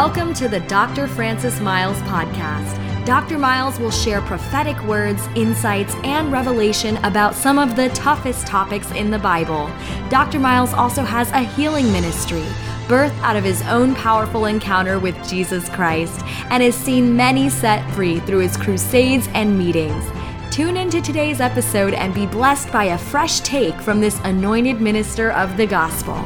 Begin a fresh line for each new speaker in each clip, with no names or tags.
Welcome to the Dr. Francis Myles podcast. Dr. Myles will share prophetic words, insights, and revelation about some of the toughest topics in the Bible. Dr. Myles also has a healing ministry, birthed out of his own powerful encounter with Jesus Christ, and has seen many set free through his crusades and meetings. Tune into today's episode and be blessed by a fresh take from this anointed minister of the gospel.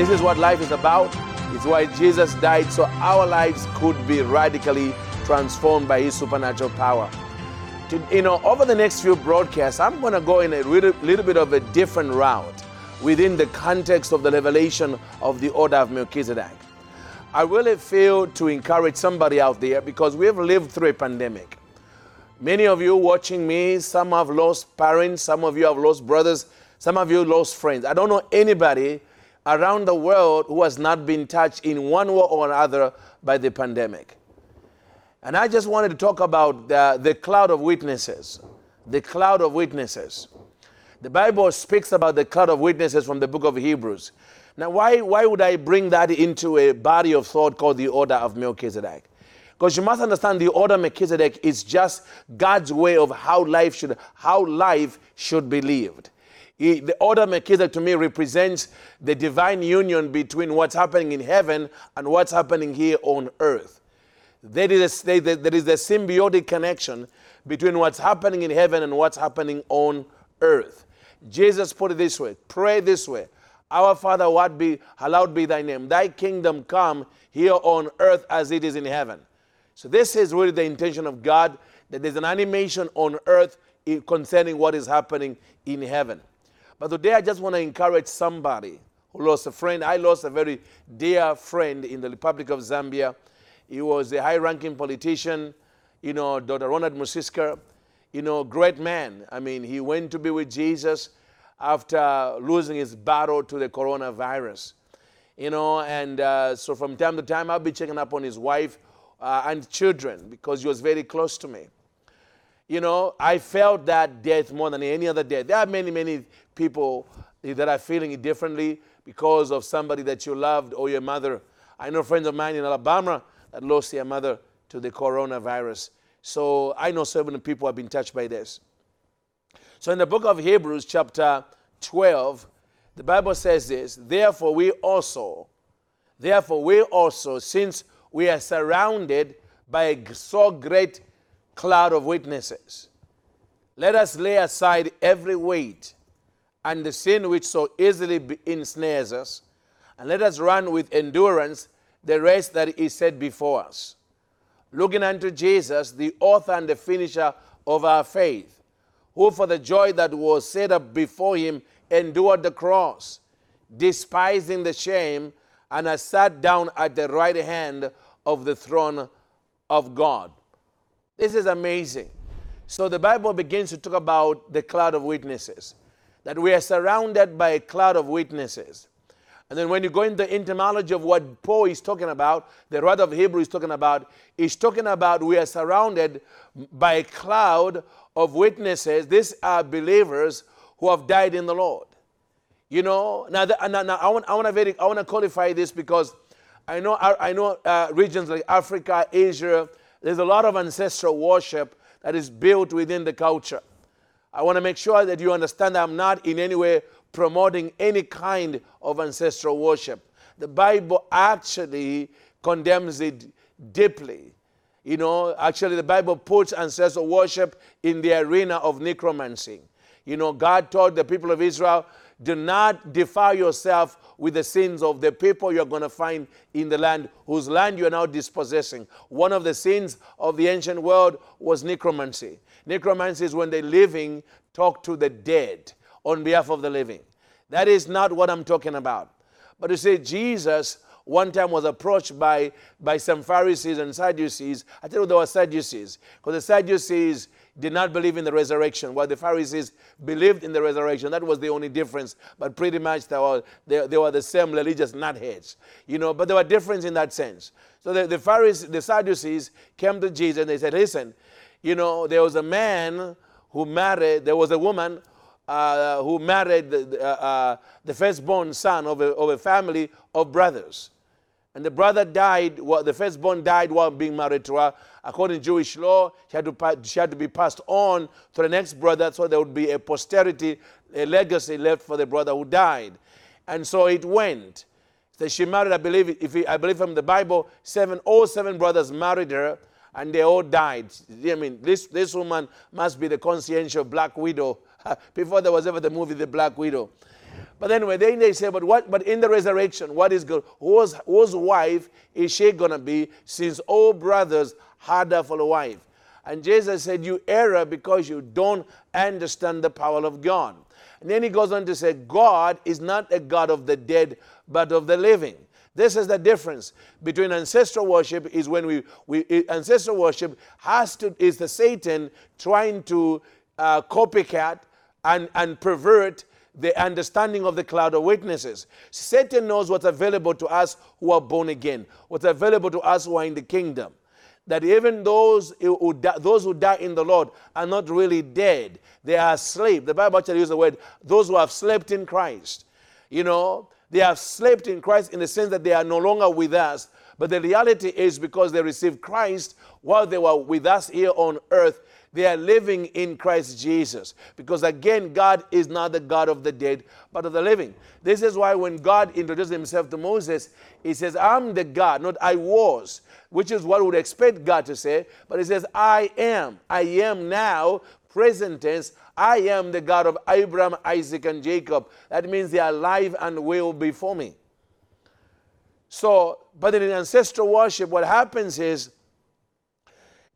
This is what life is about. It's why Jesus died so our lives could be radically transformed by His supernatural power. To, you know, over the next few broadcasts, I'm going to go in a little, little bit of a different route within the context of the revelation of the order of Melchizedek. I really feel to encourage somebody out there because we have lived through a pandemic. Many of you watching me, some have lost parents, some of you have lost brothers, some of you lost friends. I don't know anybody around the world who has not been touched in one way or another by the pandemic. And I just wanted to talk about the, the cloud of witnesses. The cloud of witnesses. The Bible speaks about the cloud of witnesses from the book of Hebrews. Now, why, why would I bring that into a body of thought called the order of Melchizedek? Because you must understand the order of Melchizedek is just God's way of how life should, how life should be lived. He, the order Melchizedek to me represents the divine union between what's happening in heaven and what's happening here on earth. There is, a, there is a symbiotic connection between what's happening in heaven and what's happening on earth. Jesus put it this way pray this way Our Father, what be, hallowed be thy name. Thy kingdom come here on earth as it is in heaven. So, this is really the intention of God that there's an animation on earth concerning what is happening in heaven. But today I just want to encourage somebody who lost a friend. I lost a very dear friend in the Republic of Zambia. He was a high ranking politician, you know, Dr. Ronald Musiska, you know, great man. I mean, he went to be with Jesus after losing his battle to the coronavirus. You know, and uh, so from time to time I'll be checking up on his wife uh, and children because he was very close to me you know, I felt that death more than any other death. There are many, many people that are feeling it differently because of somebody that you loved or your mother. I know friends of mine in Alabama that lost their mother to the coronavirus. So I know many people have been touched by this. So in the book of Hebrews, chapter 12, the Bible says this Therefore, we also, therefore, we also, since we are surrounded by a so great cloud of witnesses. Let us lay aside every weight and the sin which so easily ensnares us, and let us run with endurance the race that is set before us. Looking unto Jesus, the author and the finisher of our faith, who for the joy that was set up before him endured the cross, despising the shame, and has sat down at the right hand of the throne of God. This is amazing. So the Bible begins to talk about the cloud of witnesses, that we are surrounded by a cloud of witnesses. And then when you go into the etymology of what Paul is talking about, the writer of Hebrew is talking about, he's talking about we are surrounded by a cloud of witnesses. These are believers who have died in the Lord. You know, now, the, now, now I, want, I, want to very, I want to qualify this because I know, I know uh, regions like Africa, Asia, there's a lot of ancestral worship that is built within the culture. I want to make sure that you understand I'm not in any way promoting any kind of ancestral worship. The Bible actually condemns it deeply. You know, actually, the Bible puts ancestral worship in the arena of necromancy. You know, God told the people of Israel, do not defile yourself with the sins of the people you're going to find in the land whose land you are now dispossessing. One of the sins of the ancient world was necromancy. Necromancy is when the living talk to the dead on behalf of the living. That is not what I'm talking about. But you see, Jesus one time was approached by, by some Pharisees and Sadducees. I tell you, there were Sadducees. Because the Sadducees did not believe in the resurrection, while the Pharisees believed in the resurrection. That was the only difference. But pretty much they were, they, they were the same religious nutheads. You know, but there were difference in that sense. So the, the Pharisees, the Sadducees came to Jesus and they said, listen, you know, there was a man who married, there was a woman uh, who married the, the, uh, uh, the firstborn son of a, of a family of brothers. And the brother died, well, the firstborn died while being married to her. According to Jewish law, she had, to, she had to be passed on to the next brother so there would be a posterity, a legacy left for the brother who died. And so it went. So she married, I believe, if I believe from the Bible, seven, all seven brothers married her and they all died. I mean, this, this woman must be the conscientious black widow before there was ever the movie The Black Widow. But anyway, then they say, but what? But in the resurrection, what is good? Whose, whose wife is she gonna be? Since all brothers had her for a wife. And Jesus said, You err because you don't understand the power of God. And then he goes on to say, God is not a God of the dead, but of the living. This is the difference between ancestral worship is when we, we ancestral worship has to is the Satan trying to uh, copycat and, and pervert the understanding of the cloud of witnesses. Satan knows what's available to us who are born again, what's available to us who are in the kingdom. That even those who, die, those who die in the Lord are not really dead, they are asleep. The Bible actually uses the word those who have slept in Christ. You know, they have slept in Christ in the sense that they are no longer with us. But the reality is because they received Christ while they were with us here on earth, they are living in Christ Jesus. Because again, God is not the God of the dead, but of the living. This is why when God introduced himself to Moses, he says, I'm the God, not I was, which is what we would expect God to say. But he says, I am. I am now, present tense. I am the God of Abraham, Isaac, and Jacob. That means they are alive and will before me. So, but in ancestral worship, what happens is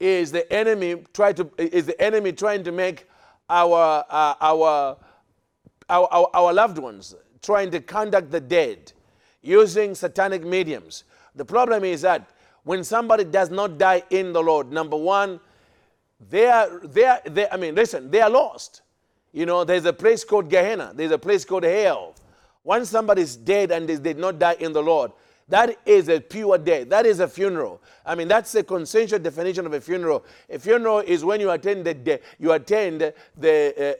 is the enemy try to is the enemy trying to make our uh, our, our, our our loved ones trying to conduct the dead using satanic mediums. The problem is that when somebody does not die in the Lord, number one, they are they are they, I mean, listen, they are lost. You know, there's a place called Gehenna. There's a place called hell. Once somebody is dead and they did not die in the Lord, that is a pure death. That is a funeral. I mean, that's a consensual definition of a funeral. A funeral is when you attend the, you attend the,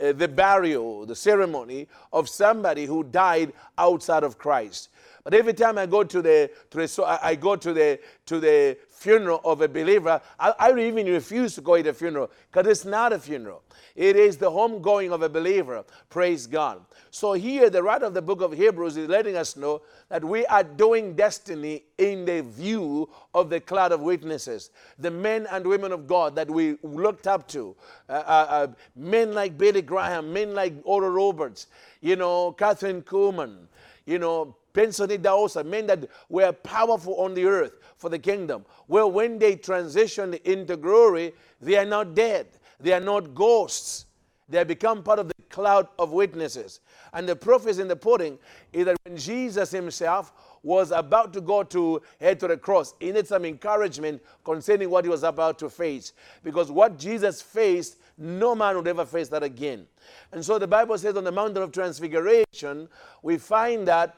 uh, uh, the burial, the ceremony of somebody who died outside of Christ. But every time I go to the, to the I go to the to the funeral of a believer, I, I even refuse to go to a funeral because it's not a funeral. It is the homegoing of a believer. Praise God. So here, the writer of the book of Hebrews is letting us know that we are doing destiny in the view of the cloud of witnesses. The men and women of God that we looked up to. Uh, uh, uh, men like Billy Graham, men like Oral Roberts, you know, Kathryn Kuhlman, you know, Benson Idahosa, men that were powerful on the earth for the kingdom. Well, when they transition into glory, they are not dead. They are not ghosts. They have become part of the cloud of witnesses. And the proof is in the pudding is that when Jesus himself was about to go to head to the cross, he needed some encouragement concerning what he was about to face. Because what Jesus faced, no man would ever face that again. And so the Bible says on the mountain of transfiguration, we find that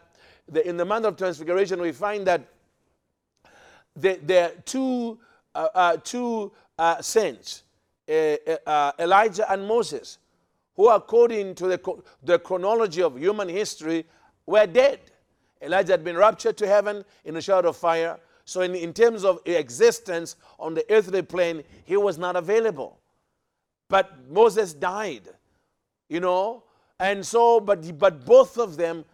the, in the mountain of transfiguration, we find that there, are two, uh, uh, two uh, saints uh, uh, Elijah and Moses, who, according to the, the chronology of human history, were dead. Elijah had been raptured to heaven in a shower of fire. So, in, in terms of existence on the earthly plane, he was not available. But Moses died, you know. And so, but, but both of them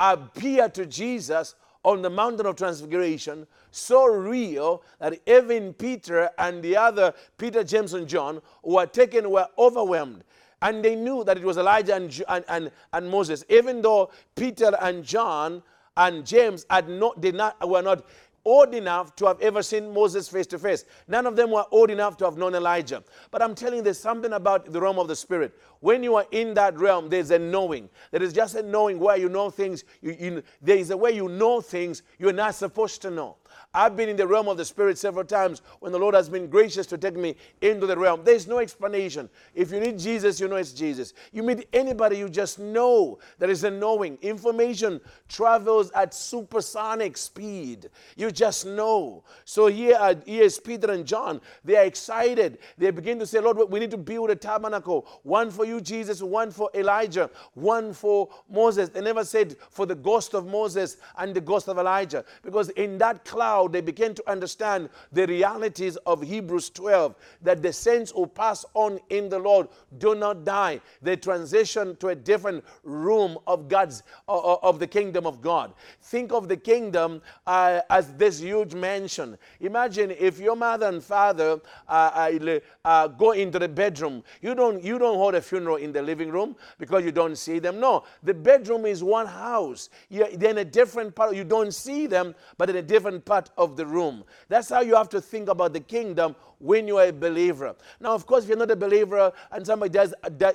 appear to Jesus on the mountain of transfiguration so real that even Peter and the other, Peter, James, and John, who were taken, were overwhelmed. And they knew that it was Elijah and, and, and, and Moses, even though Peter and John and James had not, did not, were not old enough to have ever seen Moses face to face. None of them were old enough to have known Elijah. But I'm telling you, there's something about the realm of the Spirit. When you are in that realm, there's a knowing. There is just a knowing where you know things. You, you, there is a way you know things you're not supposed to know. I've been in the realm of the Spirit several times when the Lord has been gracious to take me into the realm. There's no explanation. If you need Jesus, you know it's Jesus. You meet anybody, you just know there is a knowing. Information travels at supersonic speed. You just know. So here, are, here is Peter and John. They are excited. They begin to say, Lord, we need to build a tabernacle. One for you, Jesus, one for Elijah, one for Moses. They never said for the ghost of Moses and the ghost of Elijah. Because in that cloud, they began to understand the realities of Hebrews 12 that the saints who pass on in the Lord do not die. They transition to a different room of God's, uh, of the kingdom of God. Think of the kingdom uh, as this huge mansion. Imagine if your mother and father uh, uh, uh, go into the bedroom. You don't, you don't hold a funeral in the living room because you don't see them. No, the bedroom is one house. You're, they're in a different part. You don't see them, but in a different part of the room. That's how you have to think about the kingdom when you are a believer. Now, of course, if you're not a believer and somebody does,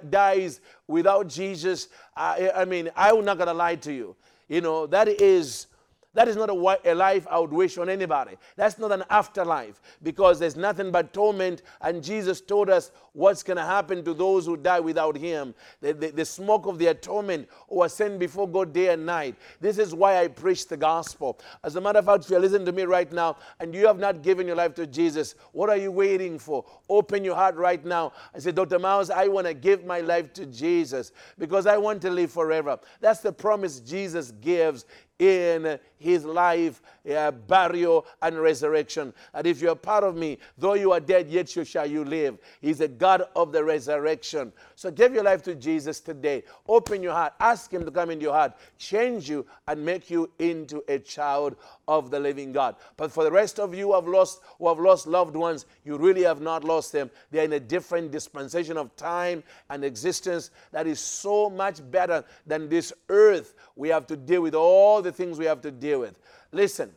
dies without Jesus, I, I mean, I'm not going to lie to you. You know, that is that is not a, a life I would wish on anybody. That's not an afterlife because there's nothing but torment. And Jesus told us what's going to happen to those who die without Him. The, the, the smoke of their torment who are sent before God day and night. This is why I preach the gospel. As a matter of fact, if you're listening to me right now and you have not given your life to Jesus, what are you waiting for? Open your heart right now and say, Dr. Myles, I want to give my life to Jesus because I want to live forever. That's the promise Jesus gives in his life, uh, burial, and resurrection. And if you're part of me, though you are dead, yet you shall you live. He's a God of the resurrection. So give your life to Jesus today. Open your heart. Ask him to come into your heart, change you, and make you into a child of the living God. But for the rest of you who have lost, who have lost loved ones, you really have not lost them. They're in a different dispensation of time and existence that is so much better than this earth. We have to deal with all the things we have to deal with. Listen,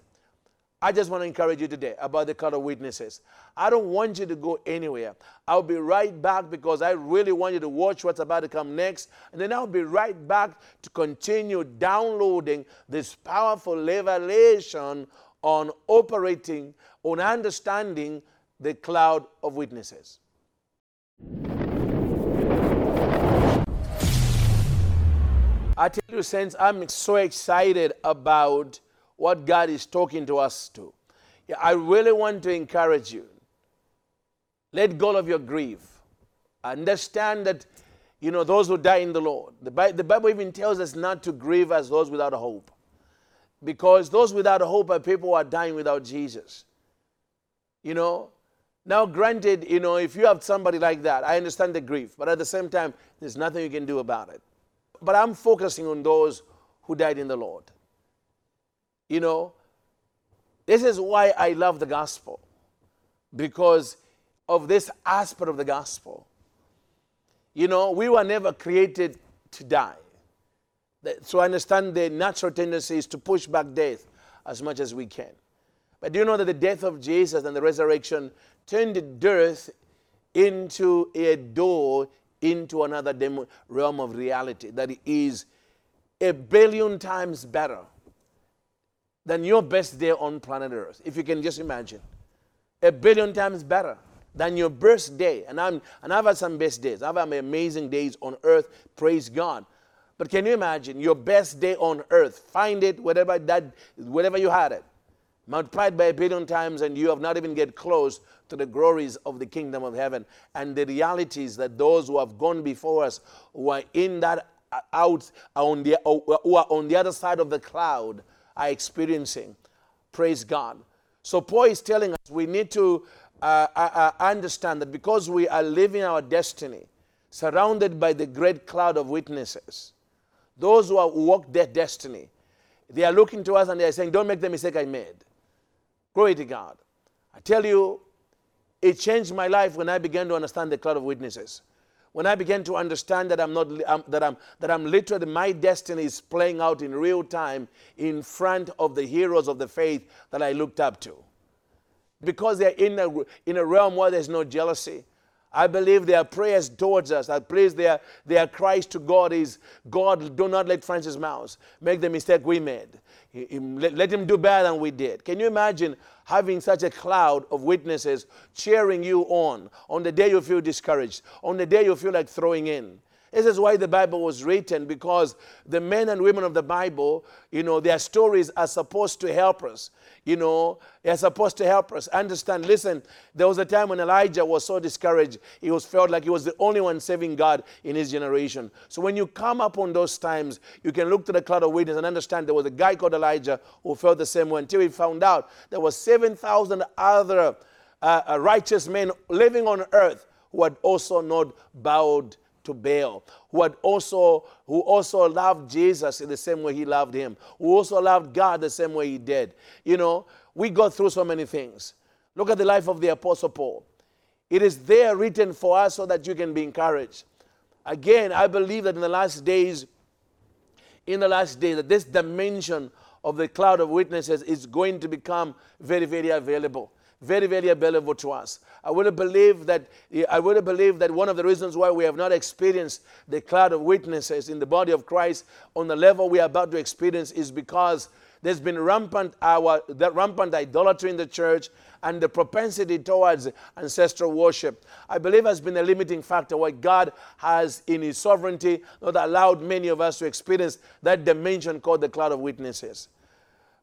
I just want to encourage you today about the cloud of witnesses. I don't want you to go anywhere. I'll be right back because I really want you to watch what's about to come next. And then I'll be right back to continue downloading this powerful revelation on operating, on understanding the cloud of witnesses. I tell you, Saints, I'm so excited about what God is talking to us to. Yeah, I really want to encourage you. Let go of your grief. Understand that, you know, those who die in the Lord. The Bible, the Bible even tells us not to grieve as those without hope. Because those without hope are people who are dying without Jesus. You know? Now, granted, you know, if you have somebody like that, I understand the grief. But at the same time, there's nothing you can do about it. But I'm focusing on those who died in the Lord. You know, this is why I love the gospel, because of this aspect of the gospel. You know, we were never created to die. So I understand the natural tendency is to push back death as much as we can. But do you know that the death of Jesus and the resurrection turned death into a door into another realm of reality that is a billion times better than your best day on planet Earth, if you can just imagine. A billion times better than your birthday. And, I'm, and I've had some best days. I've had amazing days on earth, praise God. But can you imagine your best day on earth? Find it, whatever, that, whatever you had it. Multiplied by a billion times, and you have not even get close to the glories of the kingdom of heaven and the realities that those who have gone before us, who are in that uh, out on the, who are on the other side of the cloud, are experiencing. Praise God. So, Paul is telling us we need to uh, uh, uh, understand that because we are living our destiny, surrounded by the great cloud of witnesses, those who have walked their destiny, they are looking to us and they are saying, Don't make the mistake I made. Glory to God. I tell you, it changed my life when I began to understand the cloud of witnesses when I began to understand that I'm not um, that I'm that I'm literally my destiny is playing out in real time in front of the heroes of the faith that I looked up to, because they're in a in a realm where there's no jealousy. I believe their prayers towards us, I believe their, their cries to God is, God, do not let Francis Myles make the mistake we made. Let him do better than we did. Can you imagine having such a cloud of witnesses cheering you on on the day you feel discouraged, on the day you feel like throwing in? This is why the Bible was written because the men and women of the Bible, you know, their stories are supposed to help us. You know, they're supposed to help us understand. Listen, there was a time when Elijah was so discouraged, he was felt like he was the only one saving God in his generation. So when you come upon those times, you can look to the cloud of witness and understand there was a guy called Elijah who felt the same way until he found out there was 7,000 other uh, uh, righteous men living on earth who had also not bowed to Baal, who had also who also loved Jesus in the same way he loved him, who also loved God the same way he did. You know, we go through so many things. Look at the life of the Apostle Paul. It is there written for us so that you can be encouraged. Again, I believe that in the last days, in the last days, that this dimension of the cloud of witnesses is going to become very, very available very, very available to us. I would believe that I would believe that one of the reasons why we have not experienced the cloud of witnesses in the body of Christ on the level we are about to experience is because there's been rampant our that rampant idolatry in the church and the propensity towards ancestral worship. I believe has been a limiting factor why God has in his sovereignty not allowed many of us to experience that dimension called the cloud of witnesses.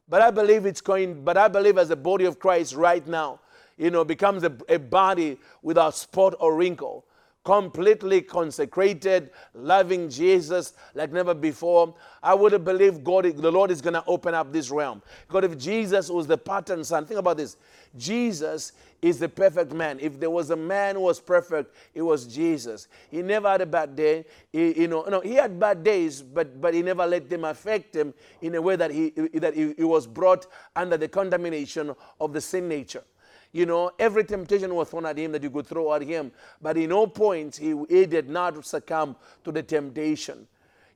But I believe it's going, but I believe as the body of Christ right now, you know, becomes a, a body without spot or wrinkle, completely consecrated, loving Jesus like never before. I would have believed God, the Lord is going to open up this realm. Because if Jesus was the pattern son, think about this. Jesus is the perfect man. If there was a man who was perfect, it was Jesus. He never had a bad day. He, you know, no, he had bad days, but but he never let them affect him in a way that he that he, he was brought under the condemnation of the sin nature. You know, every temptation was thrown at him that you could throw at him, but in no point he, he did not succumb to the temptation.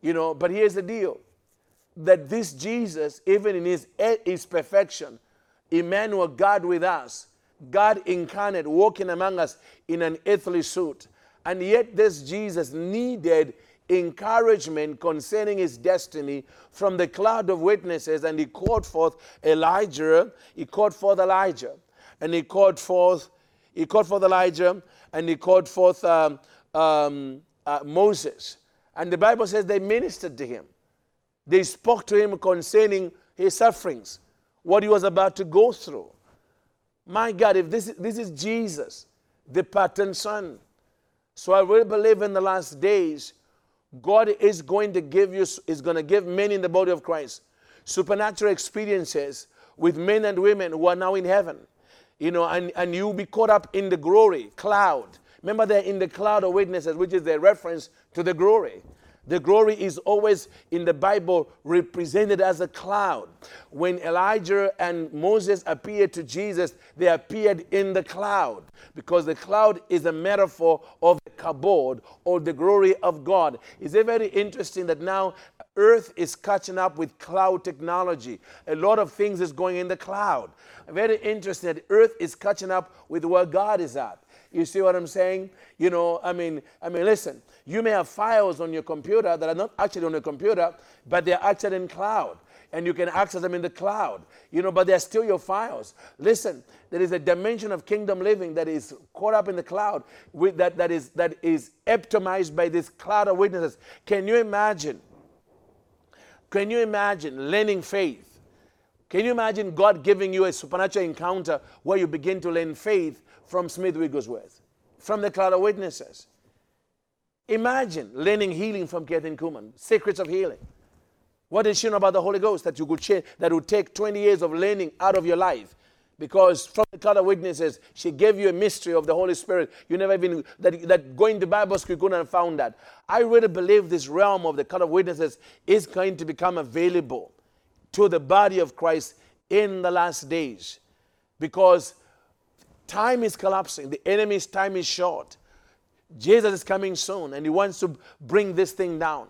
You know, but here's the deal that this Jesus, even in his, eh, his perfection, Emmanuel, God with us, God incarnate, walking among us in an earthly suit. And yet, this Jesus needed encouragement concerning his destiny from the cloud of witnesses. And he called forth Elijah, he called forth Elijah, and he called forth, he called forth Elijah, and he called forth um, um, uh, Moses. And the Bible says they ministered to him. They spoke to him concerning his sufferings, what he was about to go through. My God, if this, this is Jesus, the pattern son. So I really believe in the last days, God is going to give you, is going to give men in the body of Christ supernatural experiences with men and women who are now in heaven. You know, and, and you'll be caught up in the glory cloud. Remember, they're in the cloud of witnesses, which is the reference to the glory. The glory is always in the Bible represented as a cloud. When Elijah and Moses appeared to Jesus, they appeared in the cloud because the cloud is a metaphor of the kabod or the glory of God. Is it very interesting that now earth is catching up with cloud technology? A lot of things is going in the cloud. Very interesting earth is catching up with where God is at. You see what I'm saying? You know, I mean, I mean, listen, you may have files on your computer that are not actually on your computer, but they're actually in cloud. And you can access them in the cloud, you know, but they're still your files. Listen, there is a dimension of kingdom living that is caught up in the cloud, with that, that, is, that is epitomized by this cloud of witnesses. Can you imagine? Can you imagine learning faith? Can you imagine God giving you a supernatural encounter where you begin to learn faith from Smith Wigglesworth, from the cloud of witnesses? Imagine learning healing from Kathryn Kuhlman, secrets of healing. What did she know about the Holy Ghost that you could change, that would take 20 years of learning out of your life? Because from the cloud of witnesses, she gave you a mystery of the Holy Spirit. You never even, that, that going to Bible school, you couldn't have found that. I really believe this realm of the cloud of witnesses is going to become available to the body of Christ in the last days. Because time is collapsing, the enemy's time is short. Jesus is coming soon and he wants to bring this thing down.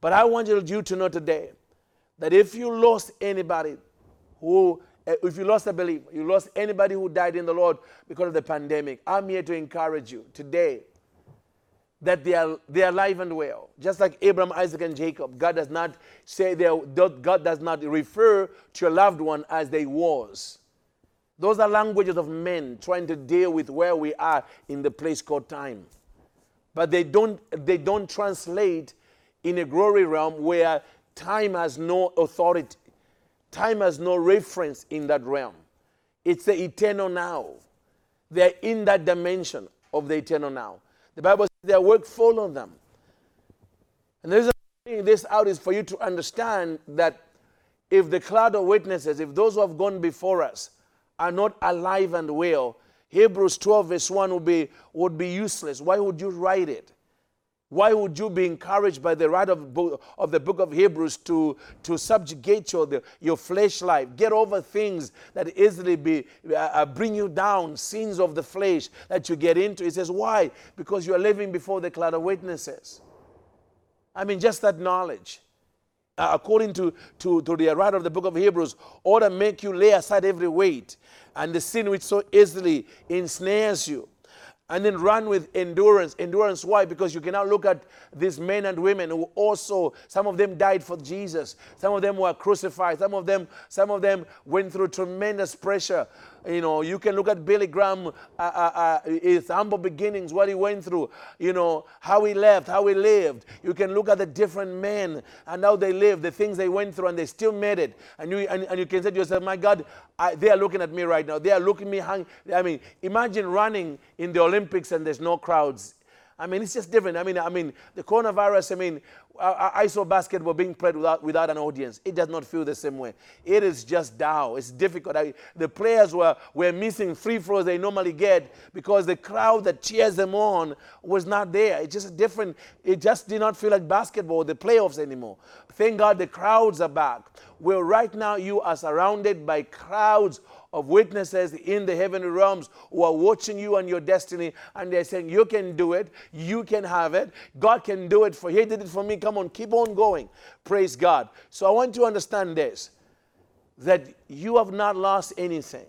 But I want you to know today that if you lost anybody who, Eh, if you lost a believer, you lost anybody who died in the Lord because of the pandemic, I'm here to encourage you today that they are, they are alive and well. Just like Abraham, Isaac, and Jacob, God does not say they are, God does not refer to your loved one as they was. Those are languages of men trying to deal with where we are in the place called time. but they don't, they don't translate in a glory realm where time has no authority. Time has no reference in that realm. It's the eternal now. They're in that dimension of the eternal now. The Bible says their work follow them. And the reason I'm this out is for you to understand that if the cloud of witnesses, if those who have gone before us are not alive and well, Hebrews 12, verse 1 would be, would be useless. Why would you write it? Why would you be encouraged by the writer of, of the book of Hebrews to, to subjugate your, your flesh life? Get over things that easily be, uh, uh, bring you down, sins of the flesh that you get into. He says, Why? Because you are living before the cloud of witnesses. I mean, just that knowledge. Uh, according to, to, to the writer of the book of Hebrews, ought to make you lay aside every weight and the sin which so easily ensnares you and then run with endurance. Endurance, why? Because you cannot look at these men and women who also, some of them died for Jesus. Some of them were crucified. Some of them, some of them went through tremendous pressure. You know, you can look at Billy Graham, uh, uh, uh, his humble beginnings, what he went through, you know, how he left, how he lived. You can look at the different men and how they lived, the things they went through, and they still made it. And you, and, and you can say to yourself, my God, I, they are looking at me right now. They are looking me hang. I mean, imagine running in the Olympics and there's no crowds. I mean, it's just different. I mean, I mean, the coronavirus. I mean, I, I saw basketball being played without, without an audience. It does not feel the same way. It is just down. It's difficult. I, the players were, were missing free throws they normally get because the crowd that cheers them on was not there. It's just different. It just did not feel like basketball, the playoffs anymore. Thank God the crowds are back. Well, right now you are surrounded by crowds of witnesses in the heavenly realms who are watching you and your destiny and they're saying, You can do it, you can have it, God can do it for He did it for me. Come on, keep on going. Praise God. So I want you to understand this that you have not lost anything.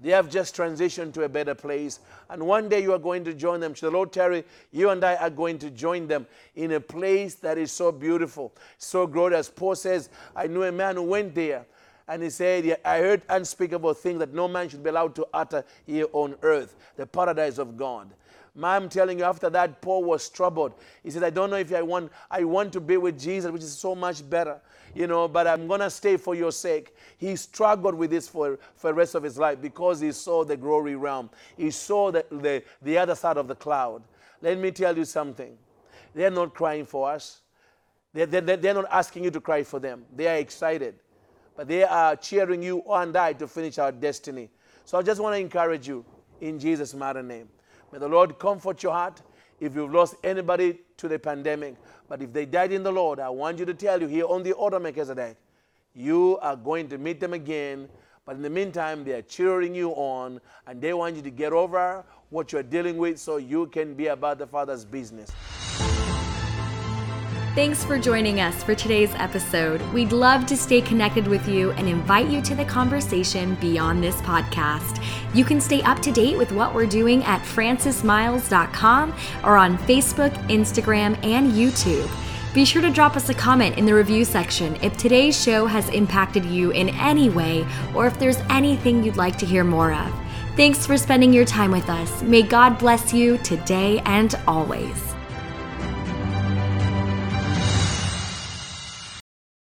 They have just transitioned to a better place. And one day you are going to join them. To the Lord Terry, you and I are going to join them in a place that is so beautiful, so glorious. Paul says, I knew a man who went there and he said, I heard unspeakable things that no man should be allowed to utter here on earth, the paradise of God. I'm telling you, after that, Paul was troubled. He said, I don't know if I want, I want to be with Jesus, which is so much better, you know, but I'm going to stay for your sake. He struggled with this for, for the rest of his life because he saw the glory realm. He saw the, the, the other side of the cloud. Let me tell you something. They're not crying for us. They're, they're, they're not asking you to cry for them. They are excited but they are cheering you on I to finish our destiny. So I just want to encourage you in Jesus' mighty name. May the Lord comfort your heart if you've lost anybody to the pandemic. But if they died in the Lord, I want you to tell you here on the altar Melchizedek, you are going to meet them again. But in the meantime, they are cheering you on and they want you to get over what you're dealing with so you can be about the Father's business.
Thanks for joining us for today's episode. We'd love to stay connected with you and invite you to the conversation beyond this podcast. You can stay up to date with what we're doing at francismyles.com or on Facebook, Instagram, and YouTube. Be sure to drop us a comment in the review section if today's show has impacted you in any way or if there's anything you'd like to hear more of. Thanks for spending your time with us. May God bless you today and always.